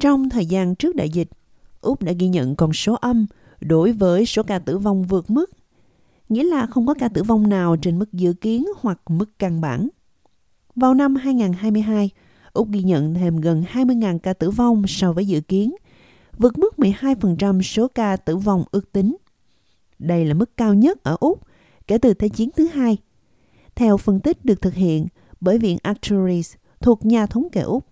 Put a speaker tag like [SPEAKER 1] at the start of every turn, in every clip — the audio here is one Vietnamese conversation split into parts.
[SPEAKER 1] Trong thời gian trước đại dịch, Úc đã ghi nhận con số âm đối với số ca tử vong vượt mức, nghĩa là không có ca tử vong nào trên mức dự kiến hoặc mức căn bản. Vào năm 2022, Úc ghi nhận thêm gần 20.000 ca tử vong so với dự kiến, vượt mức 12% số ca tử vong ước tính. Đây là mức cao nhất ở Úc kể từ Thế chiến thứ hai. Theo phân tích được thực hiện bởi Viện Actuaries thuộc nhà thống kê Úc.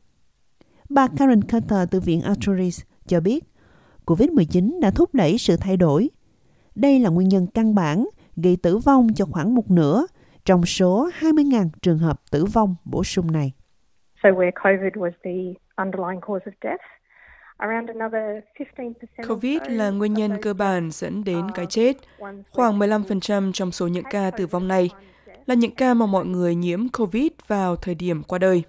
[SPEAKER 1] Bà Karen Carter từ Viện Actuaries cho biết COVID-19 đã thúc đẩy sự thay đổi. Đây là nguyên nhân căn bản gây tử vong cho khoảng một nửa trong số 20.000 trường hợp tử vong bổ sung này. So where COVID was the underlying cause of death,
[SPEAKER 2] COVID là nguyên nhân cơ bản dẫn đến cái chết. Khoảng 15% trong số những ca tử vong này là những ca mà mọi người nhiễm COVID vào thời điểm qua đời.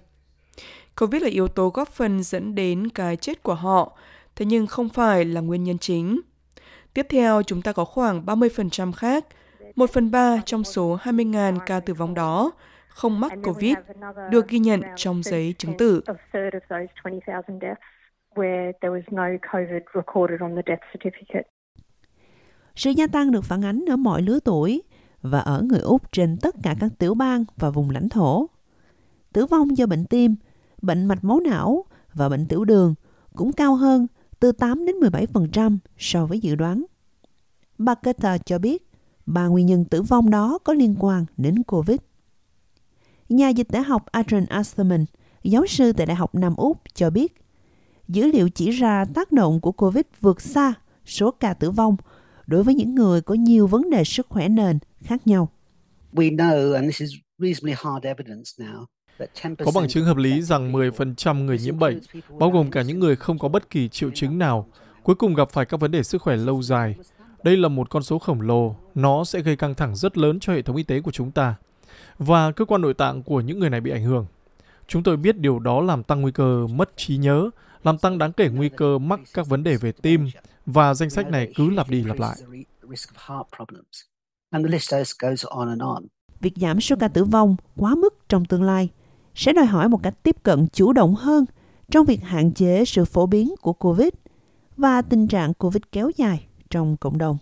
[SPEAKER 2] COVID là yếu tố góp phần dẫn đến cái chết của họ, thế nhưng không phải là nguyên nhân chính. Tiếp theo, chúng ta có khoảng 30% khác, 1 phần 3 trong số 20.000 ca tử vong đó không mắc COVID được ghi nhận trong giấy chứng tử.
[SPEAKER 1] Sự gia tăng được phản ánh ở mọi lứa tuổi và ở người Úc trên tất cả các tiểu bang và vùng lãnh thổ. Tử vong do bệnh tim, bệnh mạch máu não và bệnh tiểu đường cũng cao hơn từ 8 đến 17% so với dự đoán. Bà Carter cho biết ba nguyên nhân tử vong đó có liên quan đến COVID. Nhà dịch tễ học Adrian Asterman, giáo sư tại Đại học Nam Úc cho biết, dữ liệu chỉ ra tác động của COVID vượt xa số ca tử vong đối với những người có nhiều vấn đề sức khỏe nền khác nhau.
[SPEAKER 3] Có bằng chứng hợp lý rằng 10% người nhiễm bệnh, bao gồm cả những người không có bất kỳ triệu chứng nào, cuối cùng gặp phải các vấn đề sức khỏe lâu dài. Đây là một con số khổng lồ, nó sẽ gây căng thẳng rất lớn cho hệ thống y tế của chúng ta và cơ quan nội tạng của những người này bị ảnh hưởng. Chúng tôi biết điều đó làm tăng nguy cơ mất trí nhớ, làm tăng đáng kể nguy cơ mắc các vấn đề về tim và danh sách này cứ lặp đi lặp lại.
[SPEAKER 1] Việc giảm số ca tử vong quá mức trong tương lai sẽ đòi hỏi một cách tiếp cận chủ động hơn trong việc hạn chế sự phổ biến của COVID và tình trạng COVID kéo dài trong cộng đồng.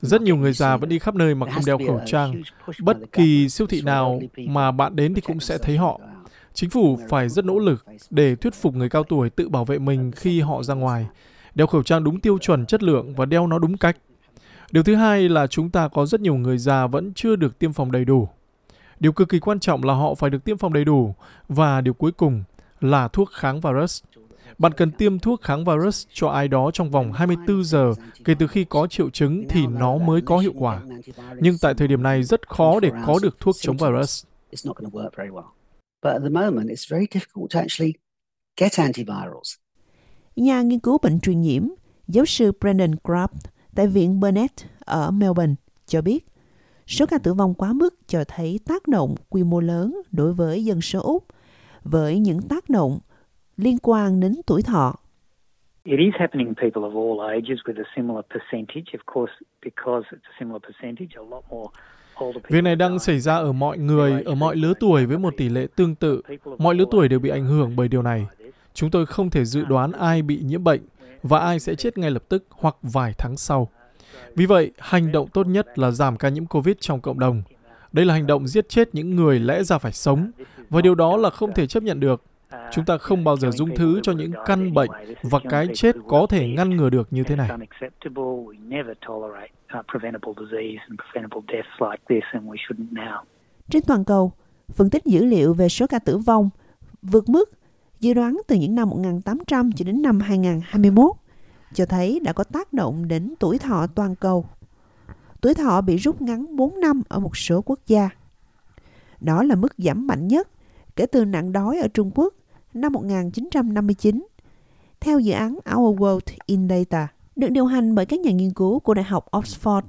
[SPEAKER 3] Rất nhiều người già vẫn đi khắp nơi mà không đeo khẩu trang. Bất kỳ siêu thị nào mà bạn đến thì cũng sẽ thấy họ. Chính phủ phải rất nỗ lực để thuyết phục người cao tuổi tự bảo vệ mình khi họ ra ngoài. Đeo khẩu trang đúng tiêu chuẩn chất lượng và đeo nó đúng cách. Điều thứ hai là chúng ta có rất nhiều người già vẫn chưa được tiêm phòng đầy đủ. Điều cực kỳ quan trọng là họ phải được tiêm phòng đầy đủ và điều cuối cùng là thuốc kháng virus. Bạn cần tiêm thuốc kháng virus cho ai đó trong vòng 24 giờ kể từ khi có triệu chứng thì nó mới có hiệu quả. Nhưng tại thời điểm này rất khó để có được thuốc chống virus.
[SPEAKER 1] Nhà nghiên cứu bệnh truyền nhiễm, giáo sư Brendan Craft tại Viện Burnett ở Melbourne cho biết, số ca tử vong quá mức cho thấy tác động quy mô lớn đối với dân số Úc, với những tác động liên quan đến tuổi thọ. It is happening in people of all ages with a similar percentage, of course, because it's a similar percentage, a lot more
[SPEAKER 3] Việc này đang xảy ra ở mọi người, ở mọi lứa tuổi với một tỷ lệ tương tự. Mọi lứa tuổi đều bị ảnh hưởng bởi điều này. Chúng tôi không thể dự đoán ai bị nhiễm bệnh và ai sẽ chết ngay lập tức hoặc vài tháng sau. Vì vậy, hành động tốt nhất là giảm ca nhiễm COVID trong cộng đồng. Đây là hành động giết chết những người lẽ ra phải sống, và điều đó là không thể chấp nhận được. Chúng ta không bao giờ dung thứ cho những căn bệnh và cái chết có thể ngăn ngừa được như thế này.
[SPEAKER 1] Trên toàn cầu, phân tích dữ liệu về số ca tử vong vượt mức dự đoán từ những năm 1800 cho đến năm 2021 cho thấy đã có tác động đến tuổi thọ toàn cầu. Tuổi thọ bị rút ngắn 4 năm ở một số quốc gia. Đó là mức giảm mạnh nhất kể từ nạn đói ở Trung Quốc năm 1959. Theo dự án Our World in Data, được điều hành bởi các nhà nghiên cứu của Đại học Oxford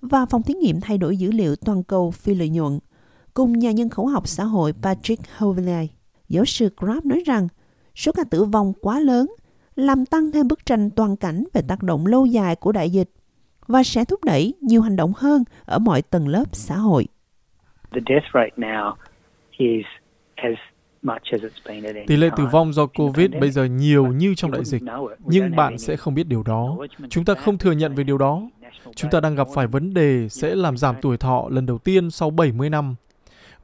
[SPEAKER 1] và phòng thí nghiệm thay đổi dữ liệu toàn cầu phi lợi nhuận, cùng nhà nhân khẩu học xã hội Patrick Hovelley. Giáo sư Crab nói rằng số ca tử vong quá lớn làm tăng thêm bức tranh toàn cảnh về tác động lâu dài của đại dịch và sẽ thúc đẩy nhiều hành động hơn ở mọi tầng lớp xã hội. The death rate now is as
[SPEAKER 3] Tỷ lệ tử vong do COVID bây giờ nhiều như trong đại dịch, nhưng bạn sẽ không biết điều đó. Chúng ta không thừa nhận về điều đó. Chúng ta đang gặp phải vấn đề sẽ làm giảm tuổi thọ lần đầu tiên sau 70 năm.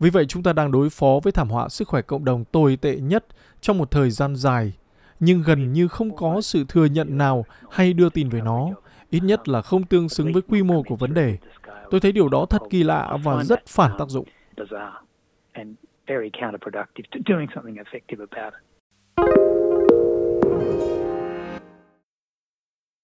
[SPEAKER 3] Vì vậy, chúng ta đang đối phó với thảm họa sức khỏe cộng đồng tồi tệ nhất trong một thời gian dài, nhưng gần như không có sự thừa nhận nào hay đưa tin về nó, ít nhất là không tương xứng với quy mô của vấn đề. Tôi thấy điều đó thật kỳ lạ và rất phản tác dụng.